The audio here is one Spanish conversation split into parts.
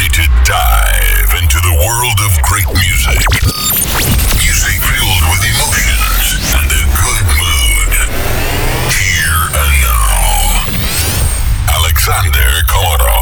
ready to dive into the world of great music. Music filled with emotions and a good mood. Here and now, Alexander Komarov.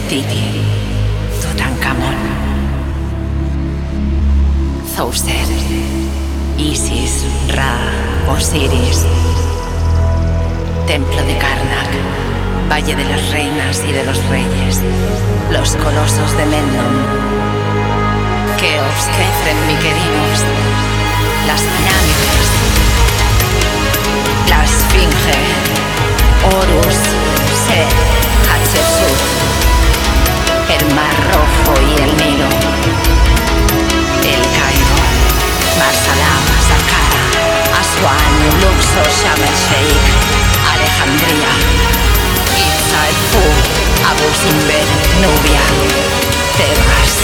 Nefertiti, Tutankamón, Zouser, Isis, Ra, Osiris, Templo de Karnak, Valle de las Reinas y de los Reyes, los colosos de Mendon, Keops, Kefren, Miquerinos, las pirámides, la Esfinge, Horus, Set, Hatshepsut, el Mar Rojo y el Nilo, el Cairo, Marsalam, Saqqara, Aswan, Luxor, Sharm el Sheikh, Alejandría, Fu, Abu Simbel, Nubia, Tebas,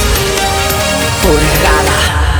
Hurghada.